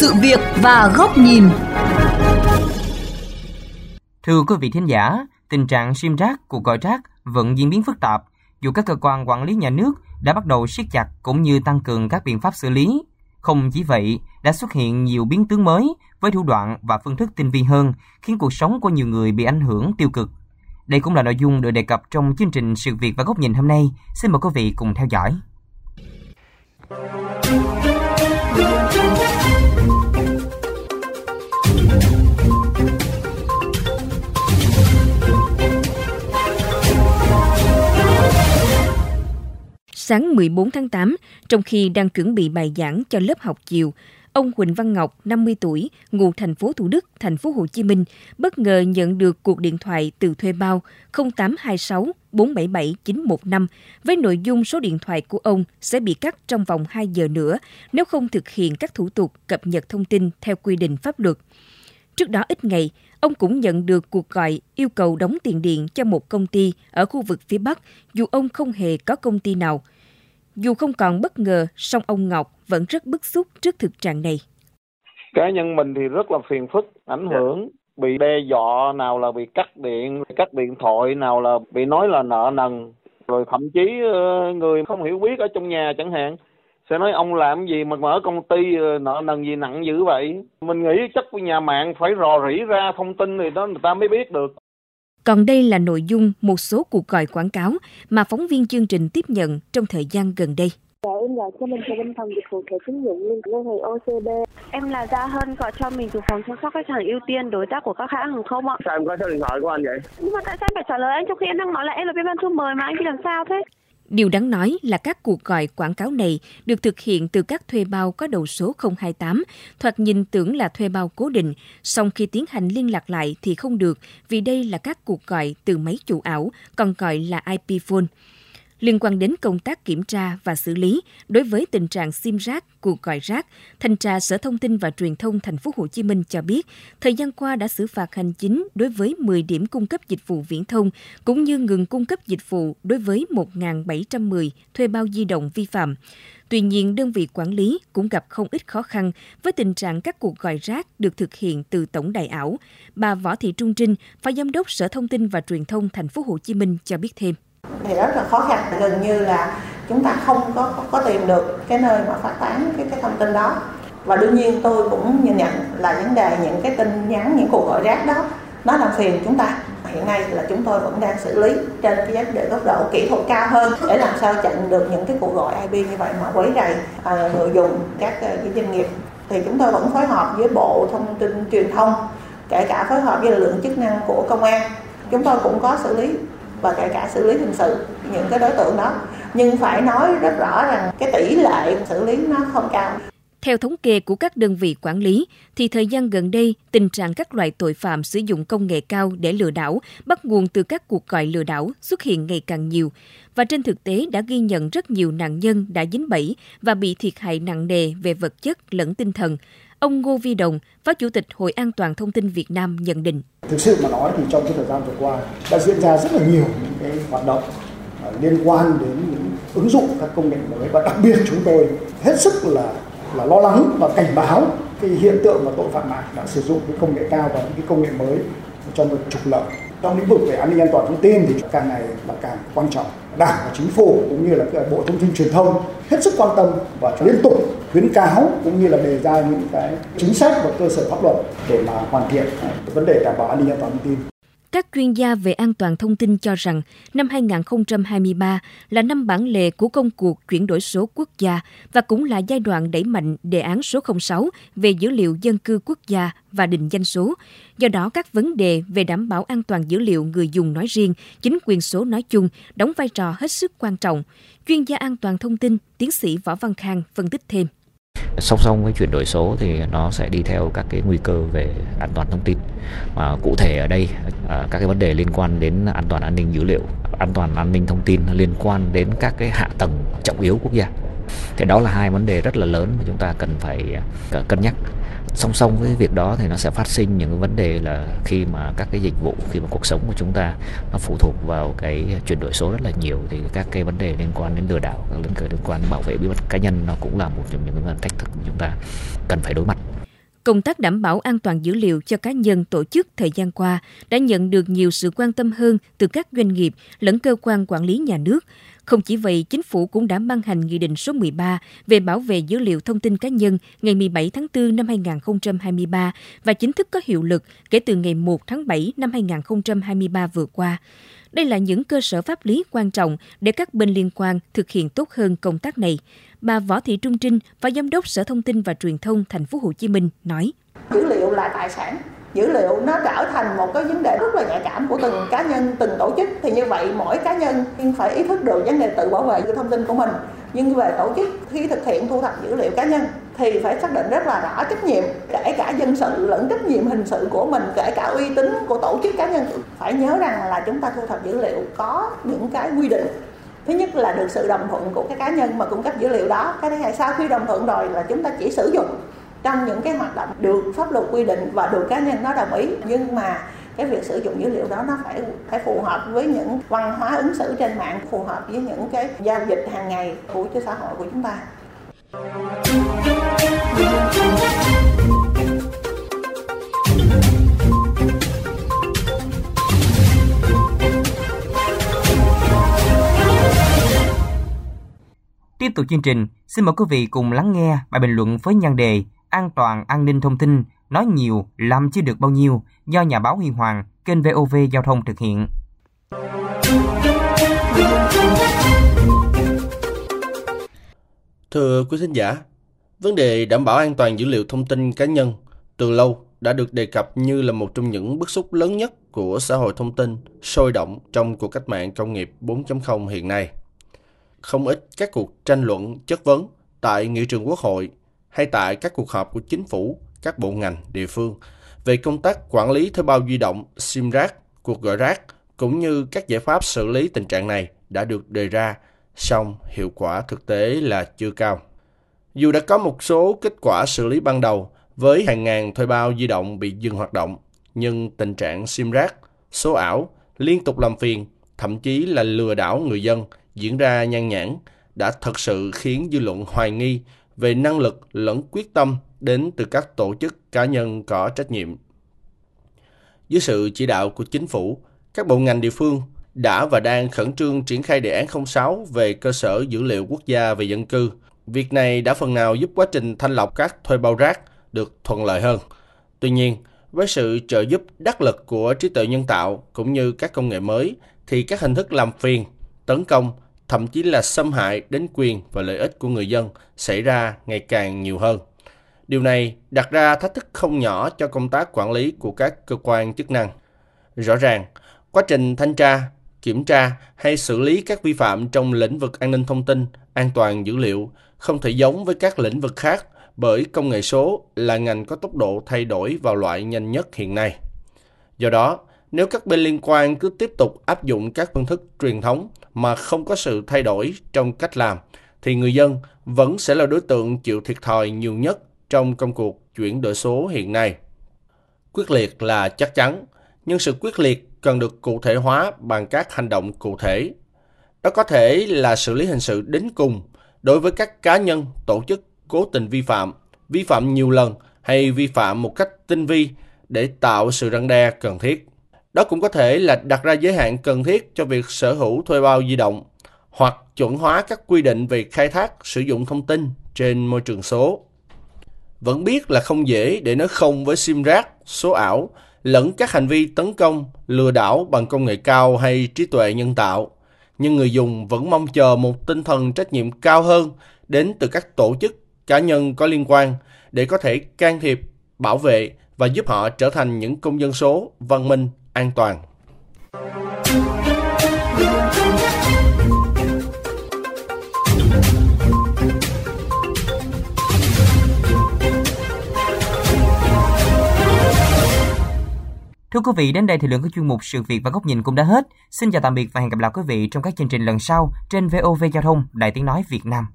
sự việc và góc nhìn. Thưa quý vị thính giả, tình trạng sim rác, cuộc gọi rác vẫn diễn biến phức tạp, dù các cơ quan quản lý nhà nước đã bắt đầu siết chặt cũng như tăng cường các biện pháp xử lý. Không chỉ vậy, đã xuất hiện nhiều biến tướng mới với thủ đoạn và phương thức tinh vi hơn, khiến cuộc sống của nhiều người bị ảnh hưởng tiêu cực. Đây cũng là nội dung được đề cập trong chương trình Sự việc và góc nhìn hôm nay. Xin mời quý vị cùng theo dõi. Sáng 14 tháng 8, trong khi đang chuẩn bị bài giảng cho lớp học chiều, ông Huỳnh Văn Ngọc, 50 tuổi, ngụ thành phố Thủ Đức, thành phố Hồ Chí Minh, bất ngờ nhận được cuộc điện thoại từ thuê bao 0826 477 915 với nội dung số điện thoại của ông sẽ bị cắt trong vòng 2 giờ nữa nếu không thực hiện các thủ tục cập nhật thông tin theo quy định pháp luật. Trước đó ít ngày, ông cũng nhận được cuộc gọi yêu cầu đóng tiền điện cho một công ty ở khu vực phía Bắc dù ông không hề có công ty nào – dù không còn bất ngờ, song ông Ngọc vẫn rất bức xúc trước thực trạng này. Cá nhân mình thì rất là phiền phức, ảnh dạ. hưởng, bị đe dọa, nào là bị cắt điện, cắt điện thoại, nào là bị nói là nợ nần, rồi thậm chí ờ, người không hiểu biết ở trong nhà chẳng hạn sẽ nói ông làm gì mà mở công ty ờ, nợ nần gì nặng dữ vậy mình nghĩ chắc nhà mạng phải rò rỉ ra thông tin thì đó người ta mới biết được còn đây là nội dung một số cuộc gọi quảng cáo mà phóng viên chương trình tiếp nhận trong thời gian gần đây. Dạ, em là cho mình bên phòng dịch vụ thẻ tín dụng liên ngân hàng OCB. Em là Gia Hân gọi cho mình từ phòng chăm sóc khách hàng ưu tiên đối tác của các hãng hàng không ạ. Sao em có số điện thoại của anh vậy? Nhưng mà tại sao em phải trả lời anh trong khi em đang nói là em là bên ban thư mời mà anh đi làm sao thế? Điều đáng nói là các cuộc gọi quảng cáo này được thực hiện từ các thuê bao có đầu số 028, thoạt nhìn tưởng là thuê bao cố định, song khi tiến hành liên lạc lại thì không được vì đây là các cuộc gọi từ máy chủ ảo, còn gọi là IP phone. Liên quan đến công tác kiểm tra và xử lý đối với tình trạng sim rác, cuộc gọi rác, thanh tra Sở Thông tin và Truyền thông Thành phố Hồ Chí Minh cho biết, thời gian qua đã xử phạt hành chính đối với 10 điểm cung cấp dịch vụ viễn thông cũng như ngừng cung cấp dịch vụ đối với 1.710 thuê bao di động vi phạm. Tuy nhiên, đơn vị quản lý cũng gặp không ít khó khăn với tình trạng các cuộc gọi rác được thực hiện từ tổng đài ảo. Bà Võ Thị Trung Trinh, Phó Giám đốc Sở Thông tin và Truyền thông Thành phố Hồ Chí Minh cho biết thêm thì rất là khó khăn gần như là chúng ta không có có tìm được cái nơi mà phát tán cái cái thông tin đó. Và đương nhiên tôi cũng nhìn nhận là vấn đề những cái tin nhắn những cuộc gọi rác đó nó làm phiền chúng ta. Hiện nay là chúng tôi vẫn đang xử lý trên cái vấn đề góc độ kỹ thuật cao hơn để làm sao chặn được những cái cuộc gọi IP như vậy mà quấy rầy à, người dùng các à, cái doanh nghiệp. Thì chúng tôi vẫn phối hợp với bộ thông tin truyền thông kể cả phối hợp với lực lượng chức năng của công an. Chúng tôi cũng có xử lý và kể cả xử lý hình sự những cái đối tượng đó nhưng phải nói rất rõ rằng cái tỷ lệ xử lý nó không cao theo thống kê của các đơn vị quản lý, thì thời gian gần đây, tình trạng các loại tội phạm sử dụng công nghệ cao để lừa đảo bắt nguồn từ các cuộc gọi lừa đảo xuất hiện ngày càng nhiều. Và trên thực tế đã ghi nhận rất nhiều nạn nhân đã dính bẫy và bị thiệt hại nặng nề về vật chất lẫn tinh thần. Ông Ngô Vi Đồng, Phó Chủ tịch Hội An toàn Thông tin Việt Nam nhận định. Thực sự mà nói thì trong cái thời gian vừa qua đã diễn ra rất là nhiều những cái hoạt động à, liên quan đến những ứng dụng các công nghệ mới và đặc biệt chúng tôi hết sức là là lo lắng và cảnh báo cái hiện tượng mà tội phạm mạng đã sử dụng cái công nghệ cao và những cái công nghệ mới trong việc trục lợi trong lĩnh vực về an ninh an toàn thông tin thì càng ngày là càng quan trọng. Đảng và chính phủ cũng như là bộ thông tin truyền thông hết sức quan tâm và liên tục khuyến cáo cũng như là đề ra những cái chính sách và cơ sở pháp luật để mà hoàn thiện vấn đề đảm bảo an ninh an toàn thông tin các chuyên gia về an toàn thông tin cho rằng năm 2023 là năm bản lề của công cuộc chuyển đổi số quốc gia và cũng là giai đoạn đẩy mạnh đề án số 06 về dữ liệu dân cư quốc gia và định danh số. Do đó, các vấn đề về đảm bảo an toàn dữ liệu người dùng nói riêng, chính quyền số nói chung đóng vai trò hết sức quan trọng. Chuyên gia an toàn thông tin, tiến sĩ Võ Văn Khang phân tích thêm song song với chuyển đổi số thì nó sẽ đi theo các cái nguy cơ về an toàn thông tin. Mà cụ thể ở đây à, các cái vấn đề liên quan đến an toàn an ninh dữ liệu an toàn an ninh thông tin liên quan đến các cái hạ tầng trọng yếu quốc gia. Thì đó là hai vấn đề rất là lớn mà chúng ta cần phải à, cân nhắc song song với việc đó thì nó sẽ phát sinh những vấn đề là khi mà các cái dịch vụ, khi mà cuộc sống của chúng ta nó phụ thuộc vào cái chuyển đổi số rất là nhiều thì các cái vấn đề liên quan đến lừa đảo, các liên quan đến bảo vệ bí mật cá nhân nó cũng là một trong những cái thách thức mà chúng ta cần phải đối mặt công tác đảm bảo an toàn dữ liệu cho cá nhân tổ chức thời gian qua đã nhận được nhiều sự quan tâm hơn từ các doanh nghiệp lẫn cơ quan quản lý nhà nước. Không chỉ vậy, chính phủ cũng đã ban hành Nghị định số 13 về bảo vệ dữ liệu thông tin cá nhân ngày 17 tháng 4 năm 2023 và chính thức có hiệu lực kể từ ngày 1 tháng 7 năm 2023 vừa qua. Đây là những cơ sở pháp lý quan trọng để các bên liên quan thực hiện tốt hơn công tác này. Bà Võ Thị Trung Trinh, Phó Giám đốc Sở Thông tin và Truyền thông Thành phố Hồ Chí Minh nói: Dữ liệu là tài sản, dữ liệu nó trở thành một cái vấn đề rất là nhạy cảm của từng cá nhân, từng tổ chức. Thì như vậy mỗi cá nhân phải ý thức được vấn đề tự bảo vệ thông tin của mình. Nhưng về tổ chức khi thực hiện thu thập dữ liệu cá nhân thì phải xác định rất là rõ trách nhiệm. Kể cả dân sự lẫn trách nhiệm hình sự của mình kể cả uy tín của tổ chức cá nhân. Phải nhớ rằng là chúng ta thu thập dữ liệu có những cái quy định thứ nhất là được sự đồng thuận của cái cá nhân mà cung cấp dữ liệu đó. Cái thứ hai, sau khi đồng thuận rồi là chúng ta chỉ sử dụng trong những cái hoạt động được pháp luật quy định và được cá nhân nó đồng ý. Nhưng mà cái việc sử dụng dữ liệu đó nó phải phải phù hợp với những văn hóa ứng xử trên mạng, phù hợp với những cái giao dịch hàng ngày của cái xã hội của chúng ta. Tiếp tục chương trình, xin mời quý vị cùng lắng nghe bài bình luận với nhan đề An toàn an ninh thông tin, nói nhiều làm chưa được bao nhiêu do nhà báo Huy Hoàng, kênh VOV Giao thông thực hiện. Thưa quý khán giả, vấn đề đảm bảo an toàn dữ liệu thông tin cá nhân từ lâu đã được đề cập như là một trong những bức xúc lớn nhất của xã hội thông tin sôi động trong cuộc cách mạng công nghiệp 4.0 hiện nay không ít các cuộc tranh luận chất vấn tại nghị trường quốc hội hay tại các cuộc họp của chính phủ, các bộ ngành, địa phương về công tác quản lý thuê bao di động, SIM rác, cuộc gọi rác cũng như các giải pháp xử lý tình trạng này đã được đề ra, song hiệu quả thực tế là chưa cao. Dù đã có một số kết quả xử lý ban đầu với hàng ngàn thuê bao di động bị dừng hoạt động, nhưng tình trạng SIM rác, số ảo liên tục làm phiền, thậm chí là lừa đảo người dân diễn ra nhan nhản đã thật sự khiến dư luận hoài nghi về năng lực lẫn quyết tâm đến từ các tổ chức cá nhân có trách nhiệm. Dưới sự chỉ đạo của chính phủ, các bộ ngành địa phương đã và đang khẩn trương triển khai đề án 06 về cơ sở dữ liệu quốc gia về dân cư. Việc này đã phần nào giúp quá trình thanh lọc các thuê bao rác được thuận lợi hơn. Tuy nhiên, với sự trợ giúp đắc lực của trí tuệ nhân tạo cũng như các công nghệ mới, thì các hình thức làm phiền, tấn công thậm chí là xâm hại đến quyền và lợi ích của người dân xảy ra ngày càng nhiều hơn. Điều này đặt ra thách thức không nhỏ cho công tác quản lý của các cơ quan chức năng. Rõ ràng, quá trình thanh tra, kiểm tra hay xử lý các vi phạm trong lĩnh vực an ninh thông tin, an toàn dữ liệu không thể giống với các lĩnh vực khác bởi công nghệ số là ngành có tốc độ thay đổi vào loại nhanh nhất hiện nay. Do đó, nếu các bên liên quan cứ tiếp tục áp dụng các phương thức truyền thống mà không có sự thay đổi trong cách làm, thì người dân vẫn sẽ là đối tượng chịu thiệt thòi nhiều nhất trong công cuộc chuyển đổi số hiện nay. Quyết liệt là chắc chắn, nhưng sự quyết liệt cần được cụ thể hóa bằng các hành động cụ thể. Đó có thể là xử lý hình sự đến cùng đối với các cá nhân, tổ chức cố tình vi phạm, vi phạm nhiều lần hay vi phạm một cách tinh vi để tạo sự răng đe cần thiết. Đó cũng có thể là đặt ra giới hạn cần thiết cho việc sở hữu thuê bao di động hoặc chuẩn hóa các quy định về khai thác sử dụng thông tin trên môi trường số. Vẫn biết là không dễ để nói không với sim rác, số ảo, lẫn các hành vi tấn công, lừa đảo bằng công nghệ cao hay trí tuệ nhân tạo. Nhưng người dùng vẫn mong chờ một tinh thần trách nhiệm cao hơn đến từ các tổ chức, cá nhân có liên quan để có thể can thiệp, bảo vệ và giúp họ trở thành những công dân số văn minh an toàn. Thưa quý vị, đến đây thì lượng của chuyên mục sự việc và góc nhìn cũng đã hết. Xin chào tạm biệt và hẹn gặp lại quý vị trong các chương trình lần sau trên VOV Giao thông Đại Tiếng Nói Việt Nam.